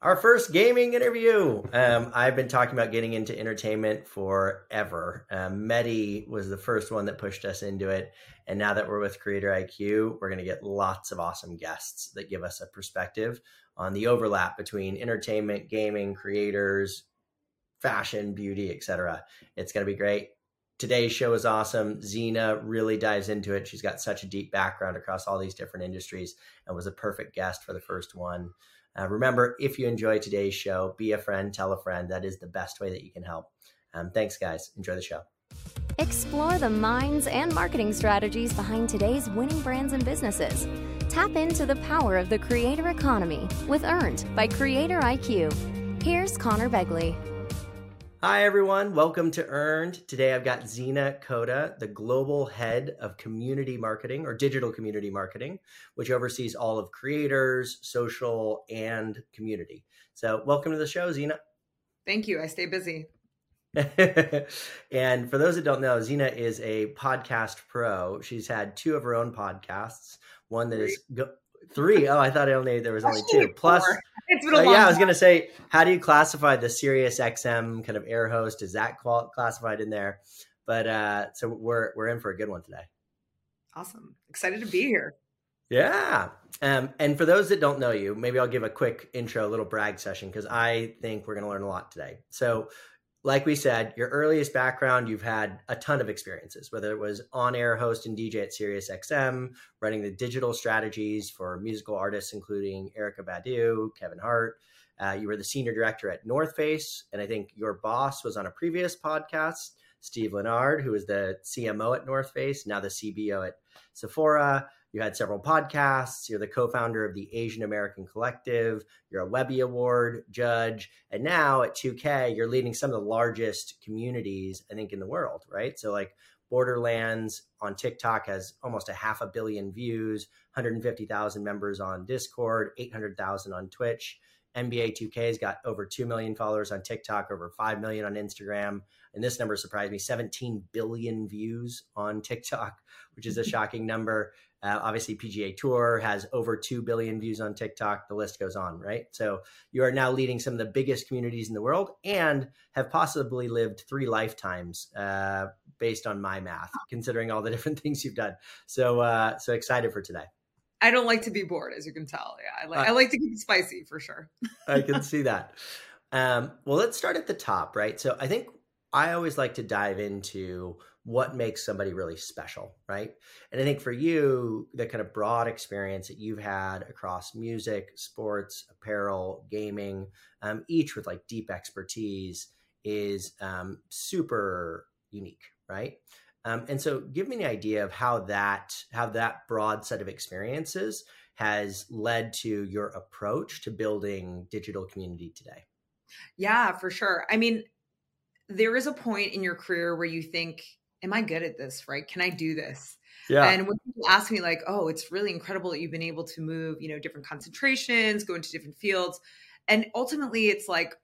Our first gaming interview. Um, I've been talking about getting into entertainment forever. Um, Mehdi was the first one that pushed us into it. And now that we're with CreatorIQ, we're going to get lots of awesome guests that give us a perspective on the overlap between entertainment, gaming, creators, fashion, beauty, etc. It's going to be great. Today's show is awesome. Xena really dives into it. She's got such a deep background across all these different industries and was a perfect guest for the first one. Uh, remember, if you enjoy today's show, be a friend, tell a friend. That is the best way that you can help. Um, thanks, guys. Enjoy the show. Explore the minds and marketing strategies behind today's winning brands and businesses. Tap into the power of the creator economy with Earned by CreatorIQ. Here's Conor Begley. Hi, everyone. Welcome to Earned. Today I've got Xena Coda, the global head of community marketing or digital community marketing, which oversees all of creators, social, and community. So, welcome to the show, Xena. Thank you. I stay busy. and for those that don't know, Xena is a podcast pro. She's had two of her own podcasts. One that is go- three. Oh, I thought only there was only two. Plus, it's been a uh, yeah, I was gonna say, how do you classify the Sirius XM kind of air host? Is that qual- classified in there? But uh, so we're we're in for a good one today. Awesome. Excited to be here. Yeah. Um, and for those that don't know you, maybe I'll give a quick intro, a little brag session, because I think we're going to learn a lot today. So, like we said, your earliest background, you've had a ton of experiences, whether it was on air host and DJ at Sirius XM, running the digital strategies for musical artists, including Erykah Badu, Kevin Hart. Uh, you were the senior director at North Face. And I think your boss was on a previous podcast, Steve Lesnard, who is the CMO at North Face, now the CBO at Sephora. You had several podcasts. You're the co founder of the Asian American Collective. You're a Webby Award judge. And now at 2K, you're leading some of the largest communities, I think, in the world, right? So, like Borderlands on TikTok has almost a half a billion views, 150,000 members on Discord, 800,000 on Twitch. NBA 2K's got over 2 million followers on TikTok, over 5 million on Instagram. And this number surprised me 17 billion views on TikTok, which is a shocking number. Uh, obviously, PGA Tour has over 2 billion views on TikTok. The list goes on, right? So you are now leading some of the biggest communities in the world and have possibly lived three lifetimes uh, based on my math, considering all the different things you've done. So, uh, so excited for today. I don't like to be bored, as you can tell. Yeah, I like Uh, I like to keep it spicy for sure. I can see that. Um, well, let's start at the top, right? So I think I always like to dive into what makes somebody really special, right? And I think for you, the kind of broad experience that you've had across music, sports, apparel, gaming, um, each with like deep expertise, is um, super unique, right? Um, and so, give me an idea of how that how that broad set of experiences has led to your approach to building digital community today. Yeah, for sure. I mean, there is a point in your career where you think, "Am I good at this? Right? Can I do this?" Yeah. And when people ask me, like, "Oh, it's really incredible that you've been able to move, you know, different concentrations, go into different fields," and ultimately, it's like,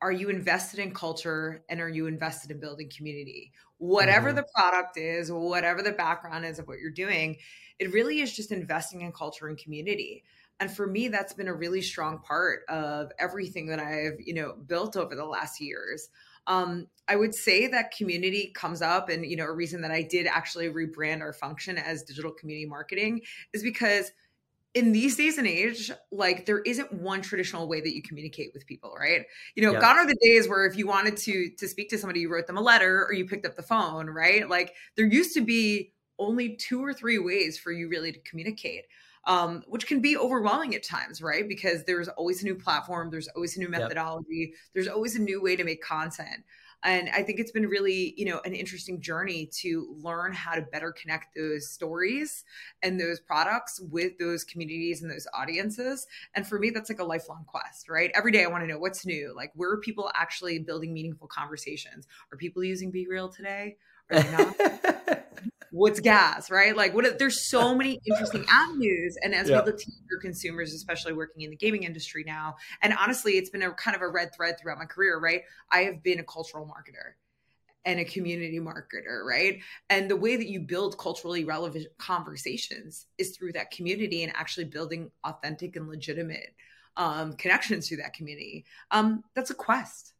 are you invested in culture and are you invested in building community? Whatever Mhm. the product is, whatever the background is of what you're doing, it really is just investing in culture and community. And for me, that's been a really strong part of everything that I've, you know, built over the last years. Um, I would say that community comes up, and you know, a reason that I did actually rebrand our function as digital community marketing is because in these days and age, like there isn't one traditional way that you communicate with people, right? You know, Yeah. gone are the days where if you wanted to to speak to somebody, you wrote them a letter or you picked up the phone, right? Like there used to be only two or three ways for you really to communicate. Um, which can be overwhelming at times, right? Because there's always a new platform, there's always a new Yep. methodology, there's always a new way to make content. And I think it's been really, you know, an interesting journey to learn how to better connect those stories and those products with those communities and those audiences. And for me, that's like a lifelong quest, right? Every day I want to know what's new. Like, where are people actually building meaningful conversations? Are people using BeReal today? Are they not? what's gas, right? Like, what? There's so many interesting avenues. And as Yeah. we look to your consumers, especially working in the gaming industry now, and honestly, it's been a kind of a red thread throughout my career, right? I have been a cultural marketer and a community marketer, right? And the way that you build culturally relevant conversations is through that community and actually building authentic and legitimate um, connections to that community. Um, that's a quest.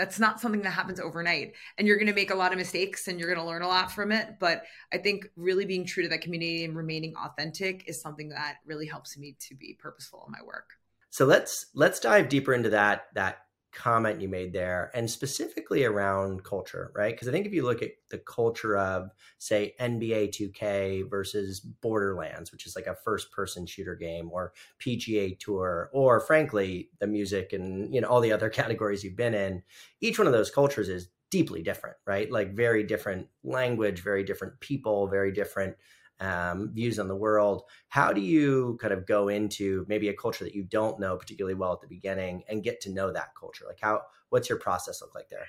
That's not something that happens overnight. And you're going to make a lot of mistakes and you're going to learn a lot from it. But I think really being true to that community and remaining authentic is something that really helps me to be purposeful in my work. So let's let's dive deeper into that that comment you made there and specifically around culture, right? Because I think if you look at the culture of, say, NBA 2K versus Borderlands, which is like a first person shooter game, or PGA Tour, or frankly, the music and, you know, all the other categories you've been in, each one of those cultures is deeply different, right? Like very different language, very different people, very different um, views on the world. How do you kind of go into maybe a culture that you don't know particularly well at the beginning and get to know that culture? Like how what's your process look like there?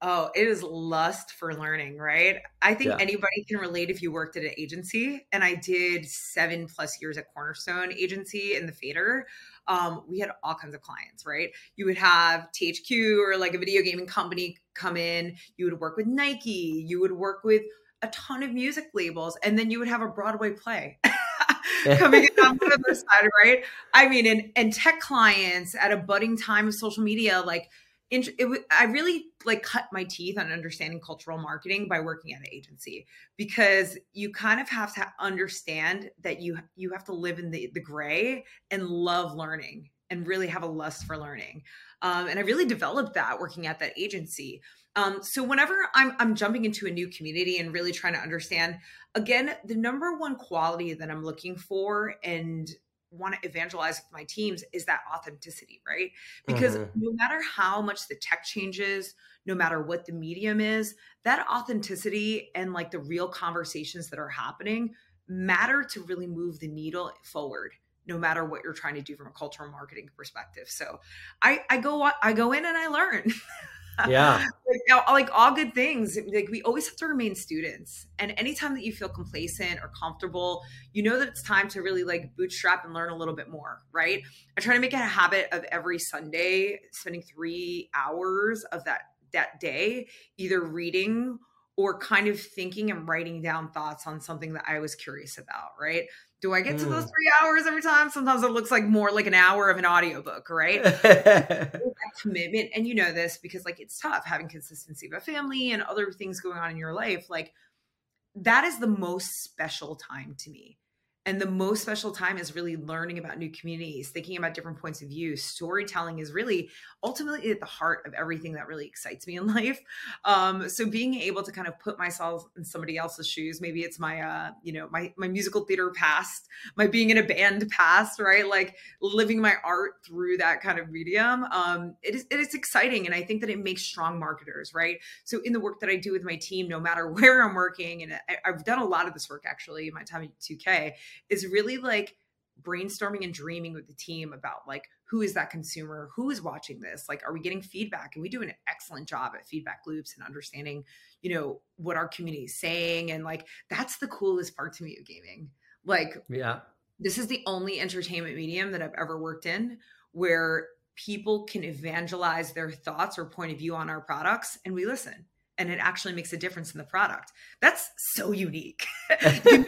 Oh, it is lust for learning, right? I think yeah. anybody can relate if you worked at an agency. And I did seven plus years at Cornerstone Agency in the Fader. Um, we had all kinds of clients, right? You would have THQ or like a video gaming company come in. You would work with Nike. You would work with a ton of music labels, and then you would have a Broadway play. coming in on the other side, right? I mean, and and tech clients at a budding time of social media, like it, it, I really like cut my teeth on understanding cultural marketing by working at an agency because you kind of have to understand that you you have to live in the the gray and love learning and really have a lust for learning. Um, and I really developed that working at that agency. Um, so whenever I'm I'm jumping into a new community and really trying to understand, again, the number one quality that I'm looking for and want to evangelize with my teams is that authenticity, right? Because mm-hmm. no matter how much the tech changes, no matter what the medium is, that authenticity and like the real conversations that are happening matter to really move the needle forward no matter what you're trying to do from a cultural marketing perspective. So I, I go I go in and I learn. Yeah. like, like all good things. Like we always have to remain students. And anytime that you feel complacent or comfortable, you know that it's time to really like bootstrap and learn a little bit more, right? I try to make it a habit of every Sunday spending three hours of that that day either reading or kind of thinking and writing down thoughts on something that I was curious about, right? Do I get to those mm. three hours every time? Sometimes it looks like more like an hour of an audiobook, right? commitment. And you know this because like it's tough having consistency of a family and other things going on in your life. Like that is the most special time to me and the most special time is really learning about new communities, thinking about different points of view. Storytelling is really ultimately at the heart of everything that really excites me in life. Um, so being able to kind of put myself in somebody else's shoes, maybe it's my, uh, you know, my my musical theater past, my being in a band past, right? Like living my art through that kind of medium. Um, it is it is exciting, and I think that it makes strong marketers, right? So in the work that I do with my team, no matter where I'm working, and I, I've done a lot of this work actually in my time at 2K is really like brainstorming and dreaming with the team about like who is that consumer? Who is watching this? Like are we getting feedback? And we do an excellent job at feedback loops and understanding you know what our community is saying. And like that's the coolest part to me of gaming. Like yeah. this is the only entertainment medium that i've ever worked in where people can evangelize their thoughts or point of view on our products and we listen and it actually makes a difference in the product. That's so unique. you,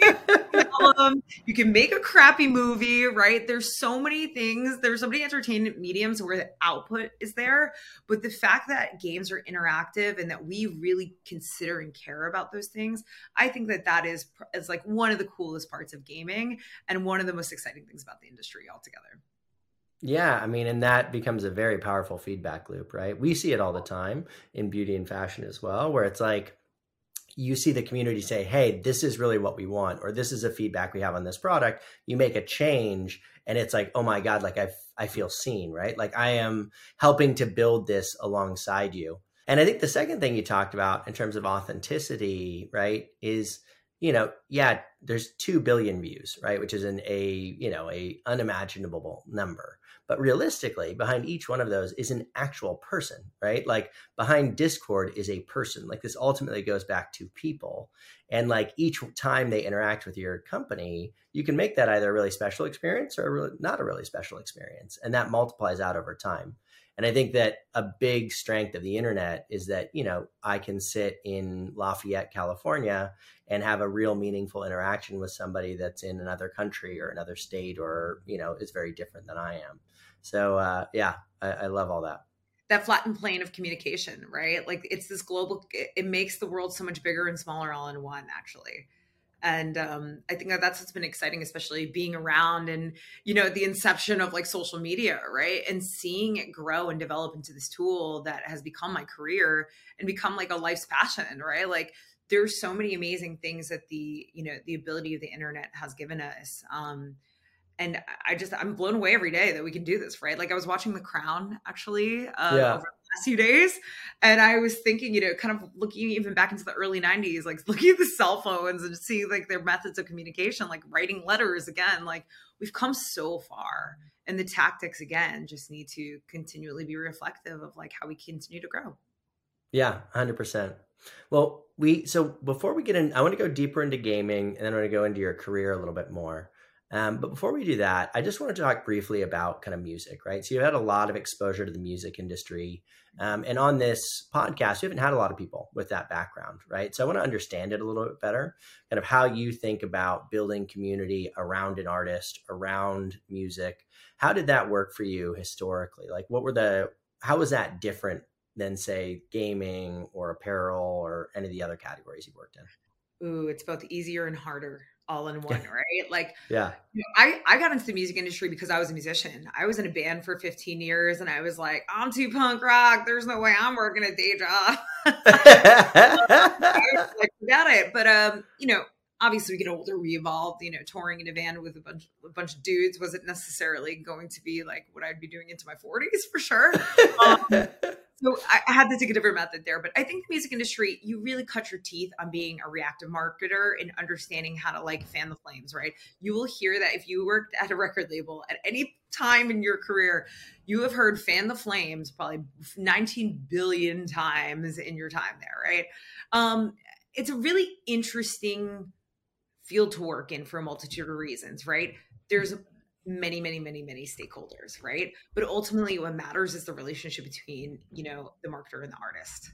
film, you, can make a crappy movie, right? There's so many things. There's so many entertainment mediums where the output is there, but the fact that games are interactive and that we really consider and care about those things, I think that that is is like one of the coolest parts of gaming and one of the most exciting things about the industry altogether. Yeah, I mean, and that becomes a very powerful feedback loop, right? We see it all the time in beauty and fashion as well, where it's like you see the community say, hey, this is really what we want, or this is a feedback we have on this product. You make a change, and it's like, oh my God, like I, I feel seen, right? Like I am helping to build this alongside you. And I think the second thing you talked about in terms of authenticity, right, is you know, yeah, there's 2 billion views, right? Which is an a, you know, a unimaginable number. But realistically, behind each one of those is an actual person, right? Like behind Discord is a person. Like this ultimately goes back to people. And like each time they interact with your company, you can make that either a really special experience or a really, not a really special experience. And that multiplies out over time. And I think that a big strength of the internet is that, you know, I can sit in Lafayette, California and have a real meaningful interaction with somebody that's in another country or another state or, you know, is very different than I am. So uh, yeah, I, I love all that that flattened plane of communication, right? Like it's this global, it makes the world so much bigger and smaller all in one, actually. And um, I think that that's what's been exciting, especially being around and, you know, the inception of like social media, right? And seeing it grow and develop into this tool that has become my career and become like a life's passion, right? Like there's so many amazing things that the, you know, the ability of the internet has given us. Um, and I just I'm blown away every day that we can do this, right? Like I was watching The Crown actually uh, yeah. over last few days, and I was thinking, you know, kind of looking even back into the early '90s, like looking at the cell phones and see like their methods of communication, like writing letters again. Like we've come so far, and the tactics again just need to continually be reflective of like how we continue to grow. Yeah, hundred percent. Well, we so before we get in, I want to go deeper into gaming, and then I want to go into your career a little bit more. Um, but before we do that, I just want to talk briefly about kind of music, right? So you had a lot of exposure to the music industry. Um, and on this podcast, we haven't had a lot of people with that background, right? So I want to understand it a little bit better, kind of how you think about building community around an artist, around music. How did that work for you historically? Like, what were the, how was that different than, say, gaming or apparel or any of the other categories you worked in? Ooh, it's both easier and harder all in one, right? Like, yeah, you know, I I got into the music industry because I was a musician. I was in a band for 15 years, and I was like, I'm too punk rock. There's no way I'm working a day job. like, forget it. But um, you know, obviously, we get older, we evolve, You know, touring in a van with a bunch a bunch of dudes wasn't necessarily going to be like what I'd be doing into my 40s for sure. Um, so I had to take a different method there, but I think the music industry, you really cut your teeth on being a reactive marketer and understanding how to like fan the flames, right? You will hear that if you worked at a record label at any time in your career, you have heard fan the flames probably 19 billion times in your time there, right? Um, it's a really interesting field to work in for a multitude of reasons, right? There's many many many many stakeholders right but ultimately what matters is the relationship between you know the marketer and the artist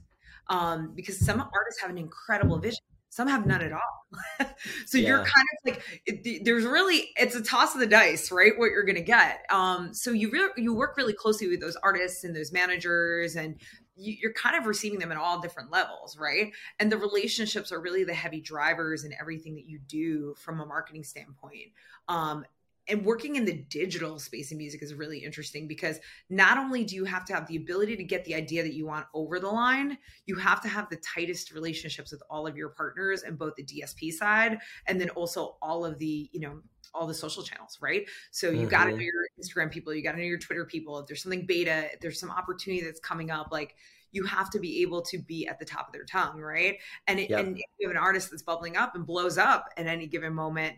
um because some artists have an incredible vision some have none at all so yeah. you're kind of like it, there's really it's a toss of the dice right what you're gonna get um so you really you work really closely with those artists and those managers and you, are kind of receiving them at all different levels, right? And the relationships are really the heavy drivers in everything that you do from a marketing standpoint. Um, and working in the digital space of music is really interesting because not only do you have to have the ability to get the idea that you want over the line, you have to have the tightest relationships with all of your partners and both the DSP side and then also all of the, you know, all the social channels, right? So you mm-hmm. got to know your Instagram people, you got to know your Twitter people. If there's something beta, if there's some opportunity that's coming up, like you have to be able to be at the top of their tongue, right? And, it, yep. and if you have an artist that's bubbling up and blows up at any given moment,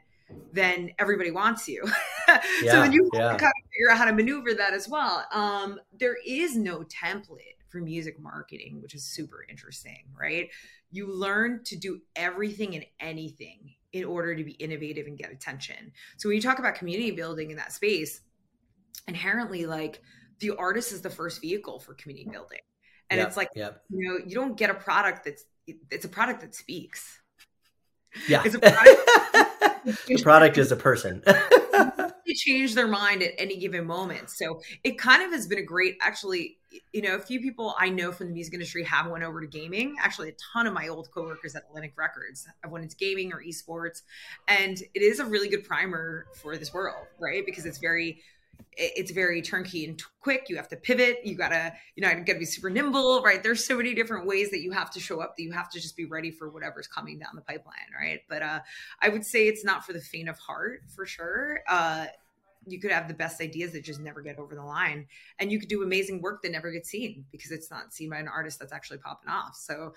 then everybody wants you. yeah, so then you yeah. kind of figure out how to maneuver that as well. Um, there is no template for music marketing, which is super interesting, right? You learn to do everything and anything in order to be innovative and get attention. So when you talk about community building in that space, inherently like the artist is the first vehicle for community building. And yep, it's like, yep. you know, you don't get a product that's it's a product that speaks. Yeah. It's a product the product is a person. they change their mind at any given moment. So it kind of has been a great, actually, you know, a few people I know from the music industry have went over to gaming. Actually, a ton of my old coworkers at Atlantic Records have went into gaming or esports, and it is a really good primer for this world, right? Because it's very it's very turnkey and quick. You have to pivot. You gotta, you know, you gotta be super nimble, right? There's so many different ways that you have to show up that you have to just be ready for whatever's coming down the pipeline, right? But uh, I would say it's not for the faint of heart, for sure. Uh, you could have the best ideas that just never get over the line, and you could do amazing work that never gets seen because it's not seen by an artist that's actually popping off. So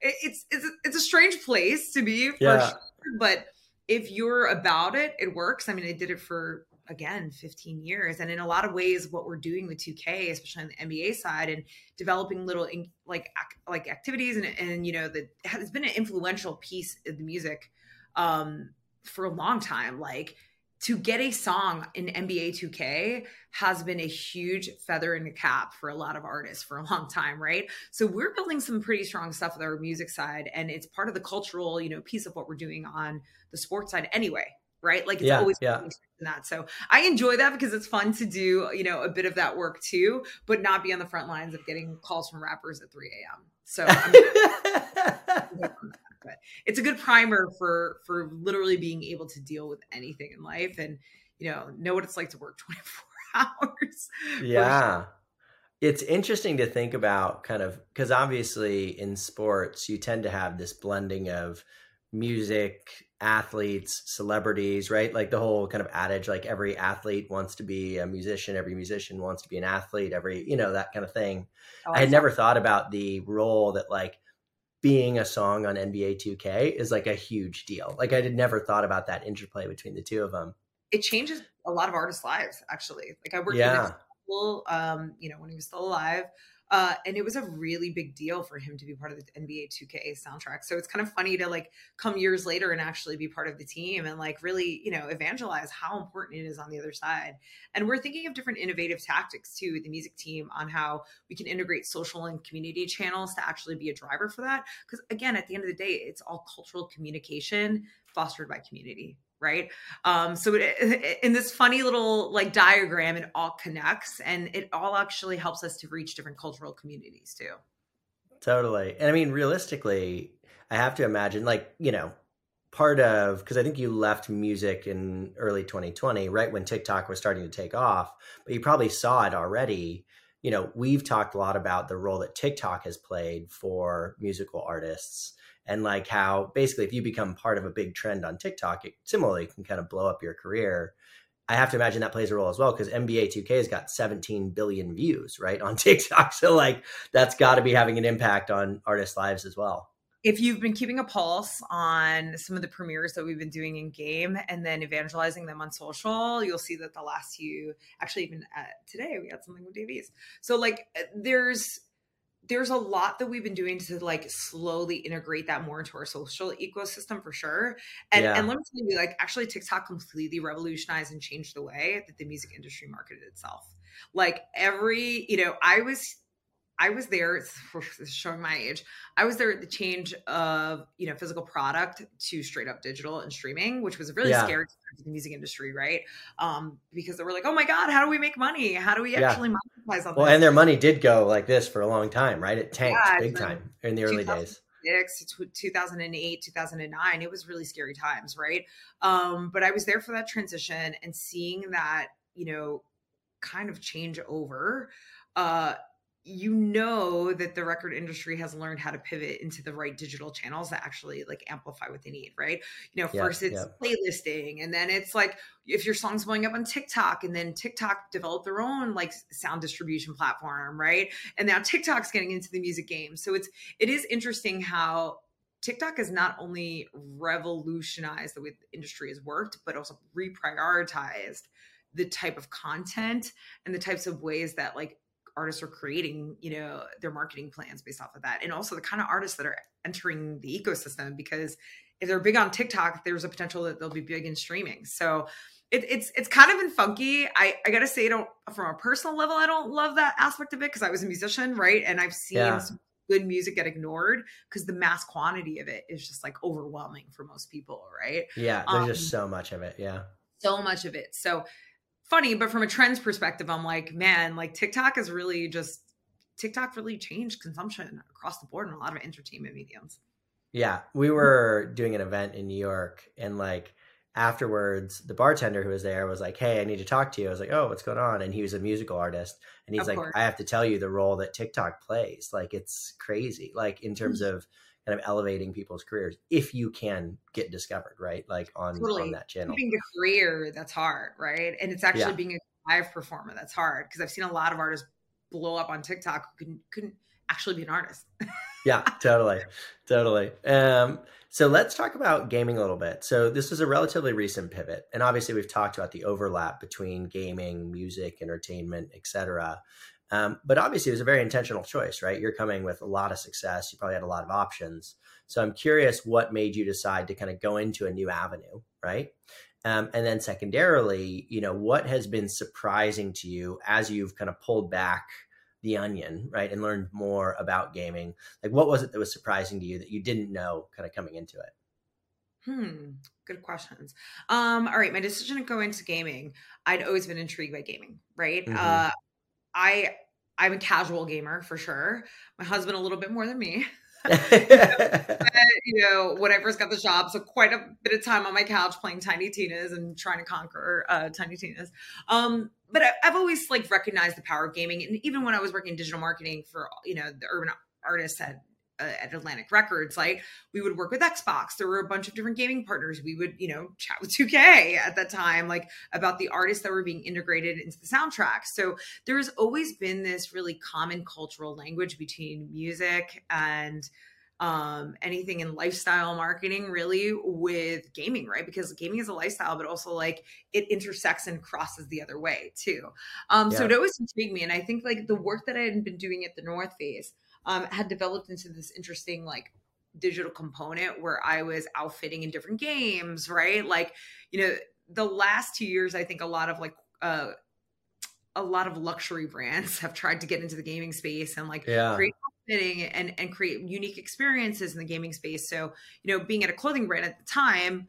it's it's it's a strange place to be, yeah. Sure, but if you're about it, it works. I mean, I did it for again 15 years. And in a lot of ways what we're doing with 2k especially on the nba side and developing little like like activities and, and you know that has been an influential piece of the music um for a long time. Like to get a song in NBA 2K has been a huge feather in the cap for a lot of artists for a long time, right? So we're building some pretty strong stuff with our music side and it's part of the cultural, you know, piece of what we're doing on the sports side anyway, right? Like it's yeah, always yeah. that. So I enjoy that because it's fun to do, you know, a bit of that work too, but not be on the front lines of getting calls from rappers at 3 a.m. So but it's a good primer for for literally being able to deal with anything in life and you know know what it's like to work 24 hours. Yeah. It's interesting to think about kind of because obviously in sports you tend to have this blending of music, athletes, celebrities, right? Like the whole kind of adage like every athlete wants to be a musician, every musician wants to be an athlete, every, you know, that kind of thing. Oh, I had never thought about the role that like being a song on NBA 2K is like a huge deal. Like I had never thought about that interplay between the two of them. It changes a lot of artists' lives, actually. Like I worked yeah. with um, you know, when he was still alive. Uh, and it was a really big deal for him to be part of the NBA 2K soundtrack. So it's kind of funny to like come years later and actually be part of the team and like really, you know, evangelize how important it is on the other side. And we're thinking of different innovative tactics too, the music team on how we can integrate social and community channels to actually be a driver for that. Because again, at the end of the day, it's all cultural communication fostered by community right? Um so it, in this funny little like diagram it all connects and it all actually helps us to reach different cultural communities too. Totally. And i mean realistically i have to imagine like you know part of because i think you left music in early 2020 right when tiktok was starting to take off but you probably saw it already you know we've talked a lot about the role that tiktok has played for musical artists and like how basically if you become part of a big trend on TikTok, it similarly can kind of blow up your career. I have to imagine that plays a role as well because NBA 2K has got 17 billion views right on TikTok. So like that's got to be having an impact on artists' lives as well. If you've been keeping a pulse on some of the premieres that we've been doing in game and then evangelizing them on social, you'll see that the last few, actually even uh, today, we had something with Davies. So like uh, there's there's a lot that we've been doing to like slowly integrate that more into our social ecosystem for sure. And, yeah. and let me tell you, like actually TikTok completely revolutionized and changed the way that the music industry marketed itself. Like every, you know, I was I was there showing my age. I was there at the change of you know physical product to straight up digital and streaming, which was a really yeah. scary to the music industry, right? Um, because they were like, "Oh my god, how do we make money? How do we yeah. actually monetize on well, this?" and their money did go like this for a long time, right? It tanked yeah, big time in the early days. 2008 2009 it was really scary times right um but i was there for that transition and seeing that you know kind of change over uh you know that the record industry has learned how to pivot into the right digital channels that actually like amplify what they need, right? You know, first it's playlisting and then it's like if your song's blowing up on TikTok and then TikTok developed their own like sound distribution platform, right? And now TikTok's getting into the music game. So it's it is interesting how TikTok has not only revolutionized the way the industry has worked, but also reprioritized the type of content and the types of ways that like artists are creating, you know, their marketing plans based off of that. And also the kind of artists that are entering the ecosystem because if they're big on TikTok, there's a potential that they'll be big in streaming. So it, it's it's kind of been funky. I, I gotta say, I don't from a personal level, I don't love that aspect of it because I was a musician, right? And I've seen yeah. good music get ignored because the mass quantity of it is just like overwhelming for most people, right? Yeah, there's um, just so much of it. Yeah. So much of it. So funny, but from a trends perspective, I'm like, man, like TikTok is really just TikTok really changed consumption across the board in a lot of entertainment mediums. Yeah, we were doing an event in New York, and like afterwards, the bartender who was there was like, "Hey, I need to talk to you." I was like, "Oh, what's going on?" And he was a musical artist, and he's of like, course. "I have to tell you the role that TikTok plays. Like, it's crazy. Like in terms mm-hmm. of." Kind of elevating people's careers if you can get discovered, right? Like on, totally. on that channel. Being a career, that's hard, right? And it's actually yeah. being a live performer that's hard because I've seen a lot of artists blow up on TikTok who couldn't, couldn't actually be an artist. yeah, totally. Totally. Um, so let's talk about gaming a little bit. So this is a relatively recent pivot, and obviously we've talked about the overlap between gaming, music, entertainment, etc. Um, but obviously, it was a very intentional choice, right? You're coming with a lot of success. You probably had a lot of options. So I'm curious what made you decide to kind of go into a new avenue, right? Um, and then secondarily, you know, what has been surprising to you as you've kind of pulled back the onion, right, and learned more about gaming? Like, what was it that was surprising to you that you didn't know kind of coming into it? Hmm, good questions. Um, all right, my decision to go into gaming, I'd always been intrigued by gaming, right? Mm-hmm. Uh, I I'm a casual gamer for sure. My husband a little bit more than me. but, you know, when I first got the job, so quite a bit of time on my couch playing Tiny Tina's and trying to conquer uh, Tiny Tina's. Um, but I, have always like recognized the power of gaming, and even when I was working in digital marketing for you know the urban artists at uh, at Atlantic Records, like we would work with Xbox. There were a bunch of different gaming partners. We would, you know, chat with 2K at that time, like about the artists that were being integrated into the soundtrack. So there has always been this really common cultural language between music and um anything in lifestyle marketing really with gaming right because gaming is a lifestyle but also like it intersects and crosses the other way too um yeah. so it always intrigued me and i think like the work that i had been doing at the north face um, had developed into this interesting like digital component where I was outfitting in different games, right? Like, you know, the last two years, I think a lot of like uh a lot of luxury brands have tried to get into the gaming space and like yeah. create outfitting and and create unique experiences in the gaming space. So, you know, being at a clothing brand at the time,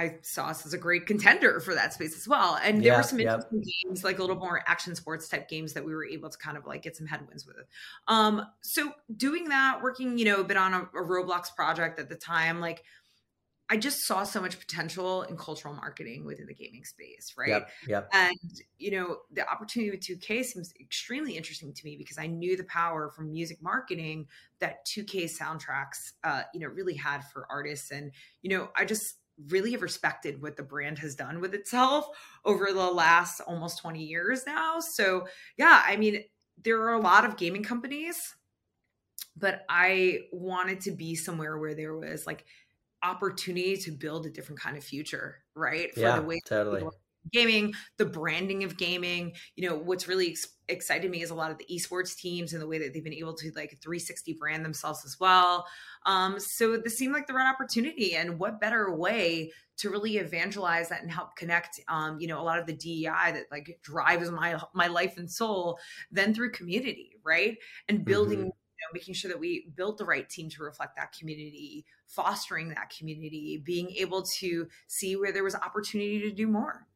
I saw us as a great contender for that space as well. And there yeah, were some interesting yeah. games, like a little more action sports type games that we were able to kind of like get some headwinds with. Um, so doing that, working, you know, a bit on a, a Roblox project at the time, like I just saw so much potential in cultural marketing within the gaming space, right? Yep, yep. And you know, the opportunity with 2K seems extremely interesting to me because I knew the power from music marketing that 2K soundtracks, uh, you know, really had for artists. And you know, I just really have respected what the brand has done with itself over the last almost 20 years now. So, yeah, I mean, there are a lot of gaming companies, but I wanted to be somewhere where there was like opportunity to build a different kind of future, right? For yeah, the way totally gaming, the branding of gaming. You know, what's really ex- excited me is a lot of the esports teams and the way that they've been able to like 360 brand themselves as well. Um, so this seemed like the right opportunity, and what better way to really evangelize that and help connect, um, you know, a lot of the DEI that like drives my my life and soul than through community, right? And building. Mm-hmm. You know, making sure that we built the right team to reflect that community, fostering that community, being able to see where there was opportunity to do more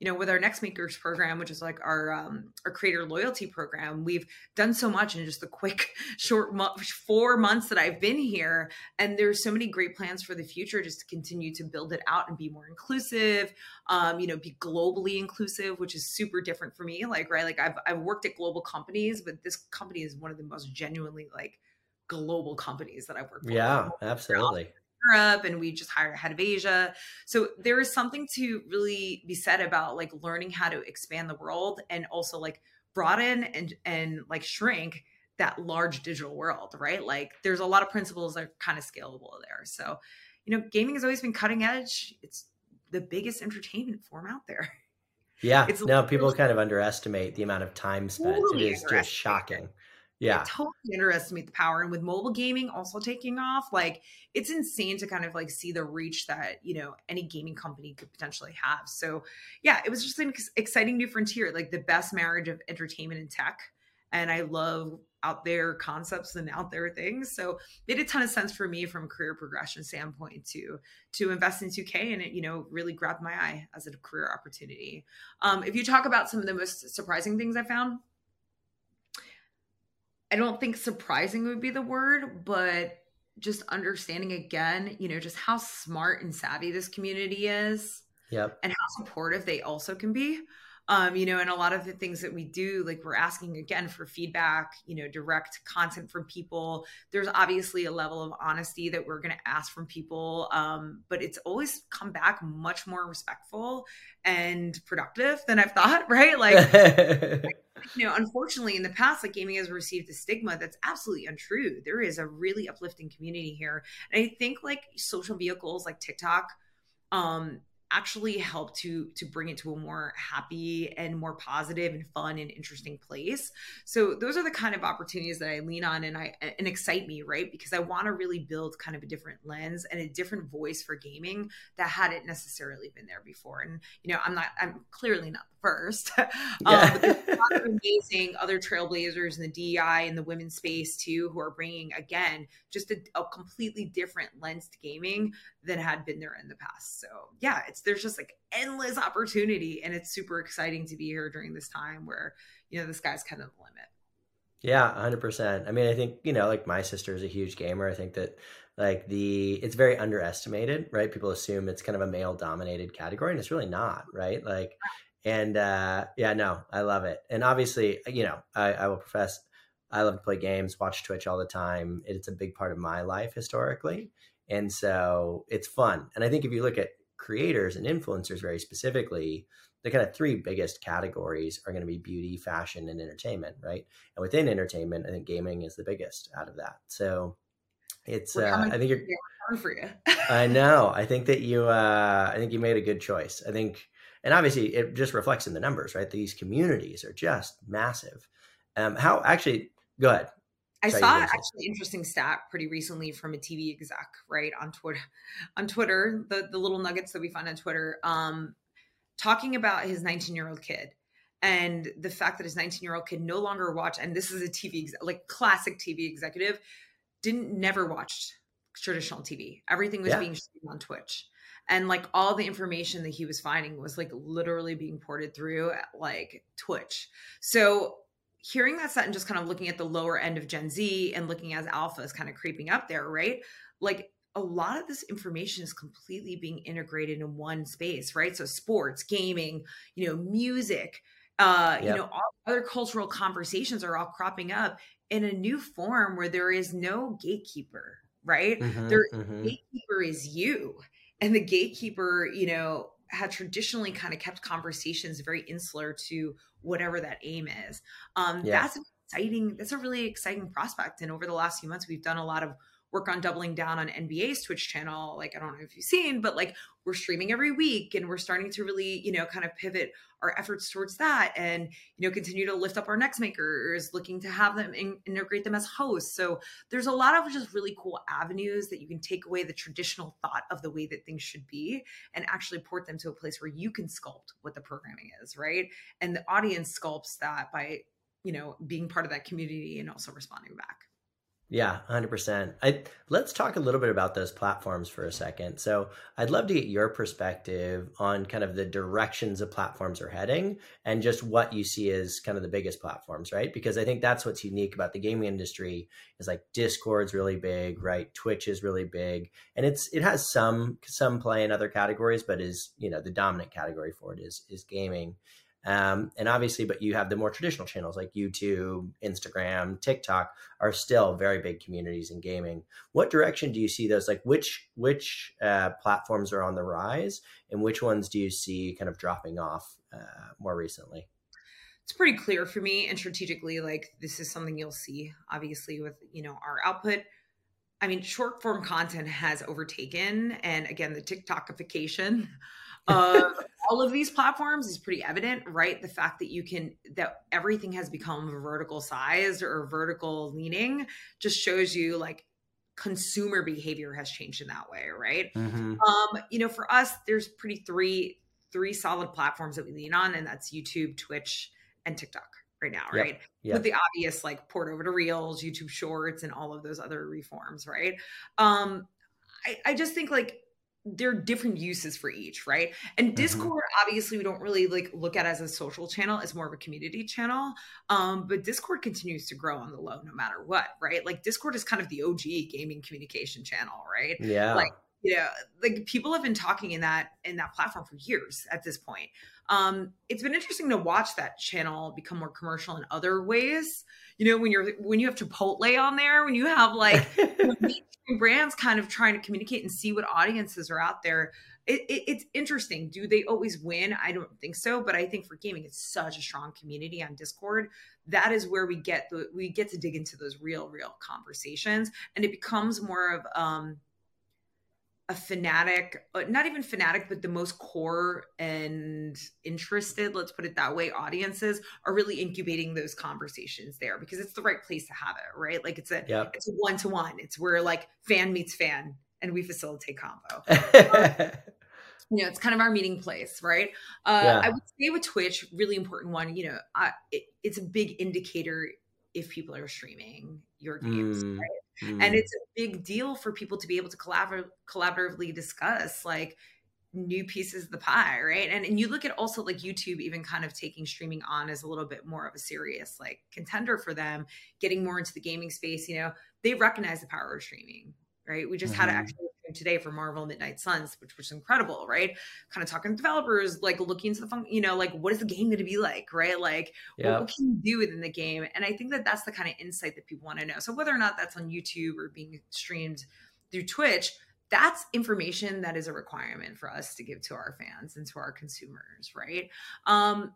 you know with our next makers program which is like our um, our creator loyalty program we've done so much in just the quick short mo- four months that i've been here. And there's so many great plans for the future just to continue to build it out and be more inclusive um, you know be globally inclusive which is super different for me like right like i've, I've worked at global companies but this company is one of the most genuinely like global companies that i've worked for. Yeah absolutely Europe and we just hired a head of Asia. So there is something to really be said about like learning how to expand the world and also like broaden and and like shrink that large digital world, right? Like there's a lot of principles that are kind of scalable there. So, you know, gaming has always been cutting edge. It's the biggest entertainment form out there. Yeah. It's no, people kind of underestimate the amount of time spent. Totally it is just shocking yeah. I totally underestimate the power and with mobile gaming also taking off like it's insane to kind of like see the reach that you know any gaming company could potentially have. So yeah it was just an exciting new frontier like the best marriage of entertainment and tech and i love out there concepts and out there things. So it made a ton of sense for me from a career progression standpoint to to invest in 2k and it you know really grabbed my eye as a career opportunity. Um, if you talk about some of the most surprising things i found I don't think surprising would be the word, but just understanding again, you know, just how smart and savvy this community is. Yep. And how supportive they also can be. Um, you know, and a lot of the things that we do, like we're asking again for feedback, you know, direct content from people. There's obviously a level of honesty that we're going to ask from people, um, but it's always come back much more respectful and productive than I've thought, right? Like, you know, unfortunately, in the past, like gaming has received a stigma that's absolutely untrue. There is a really uplifting community here, and I think like social vehicles like TikTok, um, actually help to to bring it to a more happy and more positive and fun and interesting place. So those are the kind of opportunities that i lean on and i and excite me right? Because i want to really build kind of a different lens and a different voice for gaming that hadn't necessarily been there before. And you know i'm not i'm clearly not the first. Yeah. um, amazing other trailblazers in the dei and the women's space too who are bringing again just a, a completely different lens to gaming than had been there in the past. So yeah it's there's just like endless opportunity and it's super exciting to be here during this time where you know the sky's kind of the limit. Yeah 100% i mean i think you know like my sister is a huge gamer. I think that like the it's very underestimated right? People assume it's kind of a male dominated category and it's really not right? Like and uh yeah no i love it. And obviously you know i, I will profess i love to play games watch twitch all the time. It's a big part of my life historically and so it's fun. And i think if you look at creators and influencers very specifically, the kind of three biggest categories are going to be beauty, fashion, and entertainment, right? And within entertainment, I think gaming is the biggest out of that. So it's uh, I think you're coming for you. I know. I think that you uh I think you made a good choice. I think and obviously it just reflects in the numbers, right? These communities are just massive. Um how actually go ahead. I saw actually interesting stat pretty recently from a TV exec, right on Twitter, on Twitter, the the little nuggets that we find on Twitter, um, talking about his 19 year old kid and the fact that his 19 year old kid no longer watched, and this is a TV like classic TV executive, didn't never watched traditional TV. Everything was yeah. being streamed on Twitch. And like all the information that he was finding was like literally being ported through at, like Twitch. So hearing that set and just kind of looking at the lower end of Gen Z and looking as alpha is kind of creeping up there, right? Like a lot of this information is completely being integrated in one space, right? So sports, gaming, you know, music, uh, yep. you know, all other cultural conversations are all cropping up in a new form where there is no gatekeeper, right? Mm-hmm, there mm-hmm. gatekeeper is you. And the gatekeeper, you know, had traditionally kind of kept conversations very insular to whatever that aim is. Um, yeah. That's exciting. That's a really exciting prospect. And over the last few months, we've done a lot of work on doubling down on NBA's Twitch channel. Like, I don't know if you've seen, but like we're streaming every week and we're starting to really, you know, kind of pivot our efforts towards that and, you know, continue to lift up our next makers, looking to have them in, integrate them as hosts. So there's a lot of just really cool avenues that you can take away the traditional thought of the way that things should be and actually port them to a place where you can sculpt what the programming is, right? And the audience sculpts that by, you know, being part of that community and also responding back. Yeah, 100%. I let's talk a little bit about those platforms for a second. So, I'd love to get your perspective on kind of the directions of platforms are heading and just what you see as kind of the biggest platforms, right? Because I think that's what's unique about the gaming industry is like Discord's really big, right? Twitch is really big, and it's it has some some play in other categories, but is, you know, the dominant category for it is is gaming. Um, and obviously, but you have the more traditional channels like YouTube, Instagram, TikTok are still very big communities in gaming. What direction do you see those? Like which which uh, platforms are on the rise, and which ones do you see kind of dropping off uh, more recently? It's pretty clear for me, and strategically, like this is something you'll see, obviously, with you know our output. I mean, short form content has overtaken, and again, the TikTokification of all of these platforms is pretty evident, right? The fact that you can that everything has become vertical sized or vertical leaning just shows you like consumer behavior has changed in that way, right? Mm-hmm. Um, you know, for us, there's pretty three three solid platforms that we lean on, and that's YouTube, Twitch, and TikTok right now, right? Yep. Yep. With the obvious like port over to Reels, YouTube Shorts, and all of those other reforms, right? Um, I, I just think like there are different uses for each, right? And mm-hmm. Discord, mm-hmm. obviously, we don't really like look at as a social channel; it's more of a community channel. Um, but Discord continues to grow on the low, no matter what, right? Like Discord is kind of the OG gaming communication channel, right? Yeah. Like you know, like people have been talking in that in that platform for years at this point. Um, it's been interesting to watch that channel become more commercial in other ways. You know, when you're when you have Chipotle on there, when you have like brands kind of trying to communicate and see what audiences are out there. It, it, it's interesting. Do they always win? I don't think so, but I think for gaming, it's such a strong community on Discord. That is where we get the we get to dig into those real, real conversations, and it becomes more of um, a fanatic, uh, not even fanatic, but the most core and interested, let's put it that way, audiences are really incubating those conversations there because it's the right place to have it, right? Like it's a yep. it's a one to one. It's where like fan meets fan and we facilitate combo. you know, it's kind of our meeting place, right? Uh, yeah. I would say with Twitch, really important one. You know, uh, it, it's a big indicator if people are streaming your games, mm. right? Mm. And it's a big deal for people to be able to collaborate, collaboratively discuss like new pieces of the pie, right? And and you look at also like YouTube even kind of taking streaming on as a little bit more of a serious like contender for them, getting more into the gaming space, you know, they recognize the power of streaming, right? We just mm-hmm. had to actually today for Marvel Midnight Suns, which was incredible, right? Kind of talking to developers, like looking into the fun, you know, like what is the game going to be like, right? Like what, can you do within the game? And I think that that's the kind of insight that people want to know. So whether or not that's on YouTube or being streamed through Twitch, that's information that is a requirement for us to give to our fans and to our consumers, right? Um,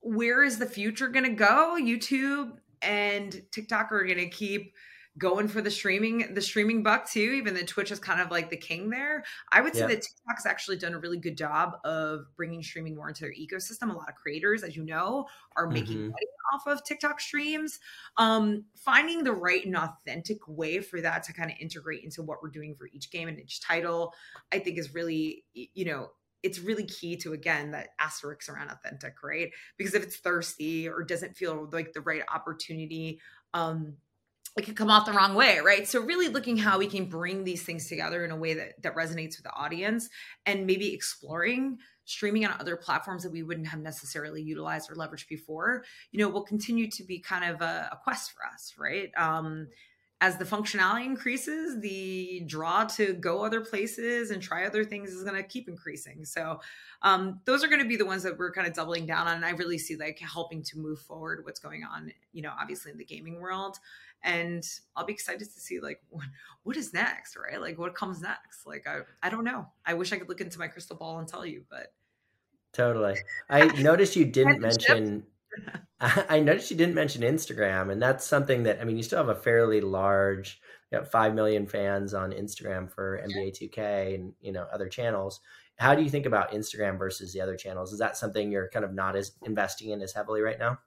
where is the future going to go? YouTube and TikTok are going to keep going for the streaming the streaming buck too even though twitch is kind of like the king there i would say yeah. that tiktok's actually done a really good job of bringing streaming more into their ecosystem a lot of creators as you know are making mm-hmm. money off of tiktok streams um, finding the right and authentic way for that to kind of integrate into what we're doing for each game and each title i think is really you know it's really key to again that asterisk around authentic right because if it's thirsty or doesn't feel like the right opportunity um it could come off the wrong way, right? So really looking how we can bring these things together in a way that that resonates with the audience and maybe exploring streaming on other platforms that we wouldn't have necessarily utilized or leveraged before, you know, will continue to be kind of a, a quest for us, right? Um, as the functionality increases, the draw to go other places and try other things is going to keep increasing. So, um, those are going to be the ones that we're kind of doubling down on. And I really see like helping to move forward what's going on, you know, obviously in the gaming world and I'll be excited to see like what, what is next, right? Like what comes next. Like I I don't know. I wish I could look into my crystal ball and tell you, but totally. I noticed you didn't mention. I noticed you didn't mention Instagram, and that's something that I mean, you still have a fairly large, you know, five million fans on Instagram for NBA 2K and you know other channels. How do you think about Instagram versus the other channels? Is that something you're kind of not as investing in as heavily right now?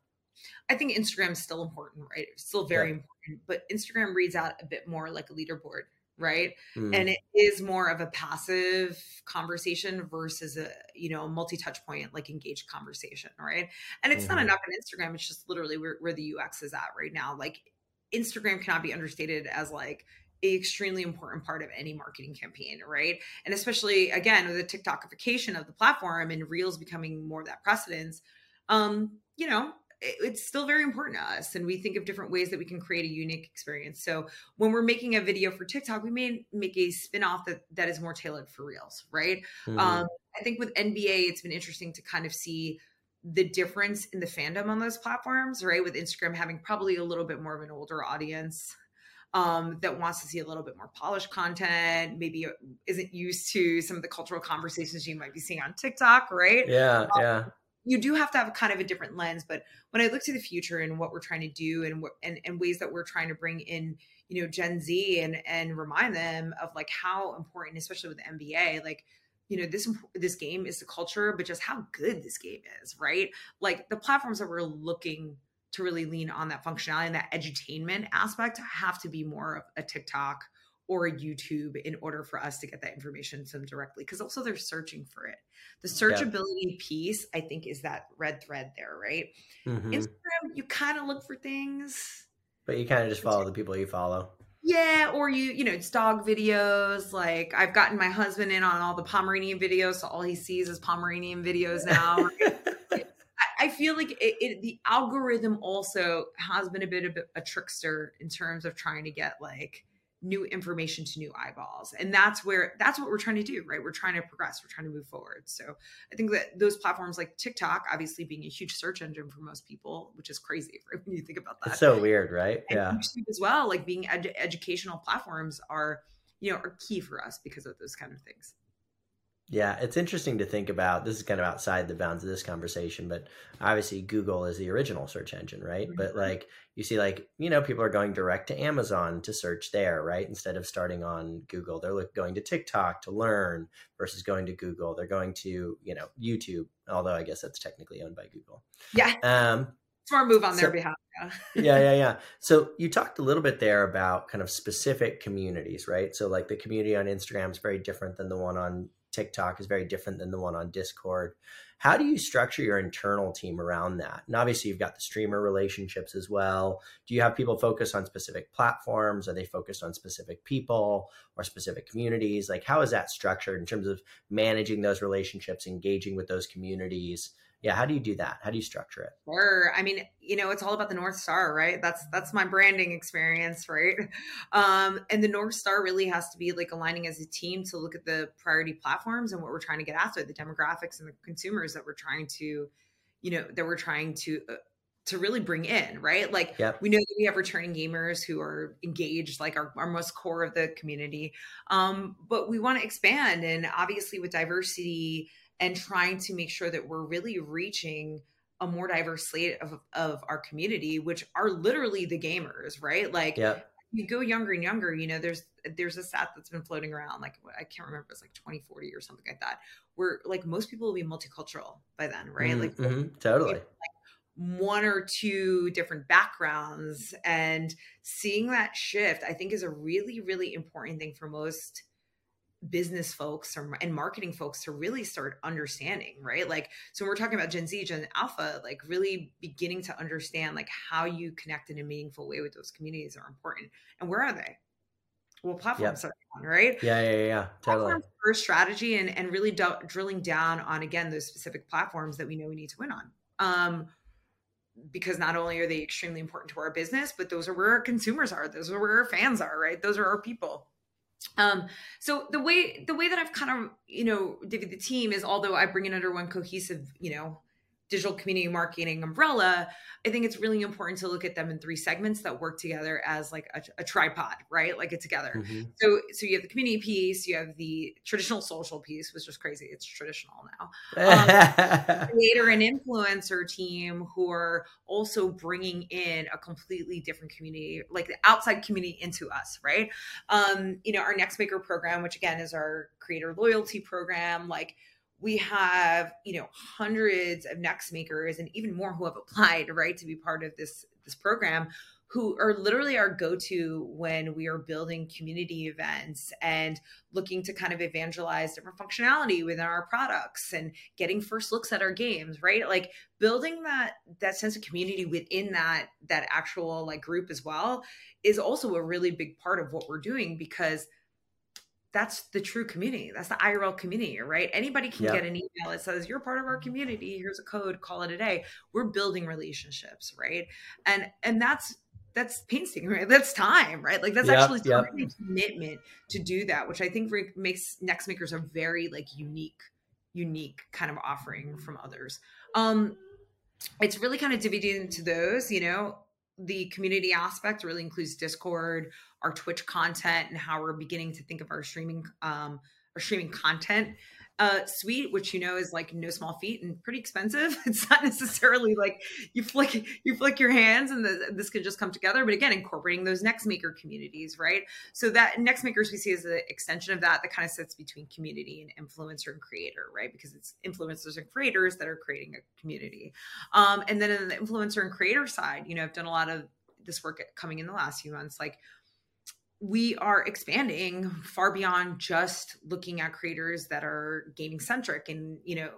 I think Instagram is still important, right? It's still very yeah. important, but Instagram reads out a bit more like a leaderboard, right? Mm. And it is more of a passive conversation versus a, you know, multi-touch point, like engaged conversation, right? And it's mm-hmm. not enough on Instagram. It's just literally where, where the UX is at right now. Like Instagram cannot be understated as like a extremely important part of any marketing campaign, right? And especially again with the TikTokification of the platform and Reels becoming more of that precedence, um, you know, it's still very important to us and we think of different ways that we can create a unique experience so when we're making a video for tiktok we may make a spin-off that that is more tailored for reels right mm-hmm. um, i think with nba it's been interesting to kind of see the difference in the fandom on those platforms right with instagram having probably a little bit more of an older audience um, that wants to see a little bit more polished content, maybe uh, isn't used to some of the cultural conversations you might be seeing on TikTok, right? Yeah, um, yeah you do have to have kind of a different lens but when i look to the future and what we're trying to do and and, and ways that we're trying to bring in you know gen z and and remind them of like how important especially with nba like you know this this game is the culture but just how good this game is right? Like the platforms that we're looking to really lean on that functionality and that edutainment aspect have to be more of a tiktok or YouTube in order for us to get that information to them directly. Because also they're searching for it. The searchability yeah. piece, I think, is that red thread there, right? Mm-hmm. Instagram, you kind of look for things, but you kind of just follow the people you follow. Yeah, or you, you know, it's dog videos. Like I've gotten my husband in on all the Pomeranian videos, so all he sees is Pomeranian videos now. I feel like it, it, the algorithm also has been a bit of a trickster in terms of trying to get like new information to new eyeballs. And that's where that's what we're trying to do right? We're trying to progress. We're trying to move forward. So i think that those platforms like tiktok obviously being a huge search engine for most people which is crazy right, when you think about that. It's so weird right? And yeah. YouTube as well like being ed- educational platforms are you know are key for us because of those kind of things Yeah, it's interesting to think about. This is kind of outside the bounds of this conversation, but obviously Google is the original search engine, right? Mm-hmm. But like you see, like, you know, people are going direct to Amazon to search there, right? Instead of starting on Google, they're going to TikTok to learn versus going to Google. They're going to, you know, YouTube, although I guess that's technically owned by Google. Yeah. Um, Smart move on so, their behalf. Yeah. yeah, yeah, yeah. So you talked a little bit there about kind of specific communities, right? So like the community on Instagram is very different than the one on TikTok is very different than the one on Discord. How do you structure your internal team around that? And obviously, you've got the streamer relationships as well. Do you have people focus on specific platforms? Are they focused on specific people or specific communities? Like, how is that structured in terms of managing those relationships, engaging with those communities? Yeah how do you do that how do you structure it sure i mean you know it's all about the north star right that's that's my branding experience right um and the north star really has to be like aligning as a team to look at the priority platforms and what we're trying to get after the demographics and the consumers that we're trying to you know that we're trying to uh, to really bring in, right? Like yep. we know that we have returning gamers who are engaged, like our, our most core of the community. Um, but we want to expand and obviously with diversity and trying to make sure that we're really reaching a more diverse slate of, of our community, which are literally the gamers, right? Like yep. you go younger and younger, you know, there's there's a stat that's been floating around, like I can't remember, it's like 2040 or something like that, where like most people will be multicultural by then, right? Mm-hmm, like mm-hmm, totally. Like, one or two different backgrounds and seeing that shift i think is a really really important thing for most business folks or, and marketing folks to really start understanding, right? Like, so when we're talking about Gen Z, Gen Alpha, like really beginning to understand like how you connect in a meaningful way with those communities are important. And where are they? Well, platforms yep. are on, right? Yeah, yeah, yeah, totally. First strategy and and really do- drilling down on again those specific platforms that we know we need to win on. Um, because not only are they extremely important to our business, but those are where our consumers are. Those are where our fans are, right? Those are our people um so the way the way that i've kind of you know divvied the team is although i bring it under one cohesive you know digital community marketing umbrella, I think it's really important to look at them in three segments that work together as like a, a tripod, right? Like it together. Mm-hmm. So, so you have the community piece, you have the traditional social piece, which is crazy. It's traditional now. Um, creator and influencer team who are also bringing in a completely different community, like the outside community into us, right? Um, you know, our Next Maker program, which again is our creator loyalty program, like we have you know hundreds of next makers and even more who have applied right to be part of this this program who are literally our go-to when we are building community events and looking to kind of evangelize different functionality within our products and getting first looks at our games right? Like building that that sense of community within that that actual like group as well is also a really big part of what we're doing because that's the true community. That's the IRL community, right? Anybody can yep. get an email that says, You're part of our community. Here's a code, call it a day. We're building relationships, right? And and that's that's painstaking, right? That's time, right? Like that's yep, actually yep. commitment to do that, which I think makes Next Makers a very like unique, unique kind of offering from others. Um, it's really kind of divided into those, you know, the community aspect really includes Discord, our Twitch content, and how we're beginning to think of our streaming um, our streaming content uh, suite, which you know is like no small feat and pretty expensive. It's not necessarily like you flick you flick your hands and the, this could just come together. But again, incorporating those next maker communities, right? So that next makers we see as an extension of that that kind of sits between community and influencer and creator, right? Because it's influencers and creators that are creating a community. Um, and then in the influencer and creator side, you know, I've done a lot of this work coming in the last few months, like we are expanding far beyond just looking at creators that are gaming centric and you know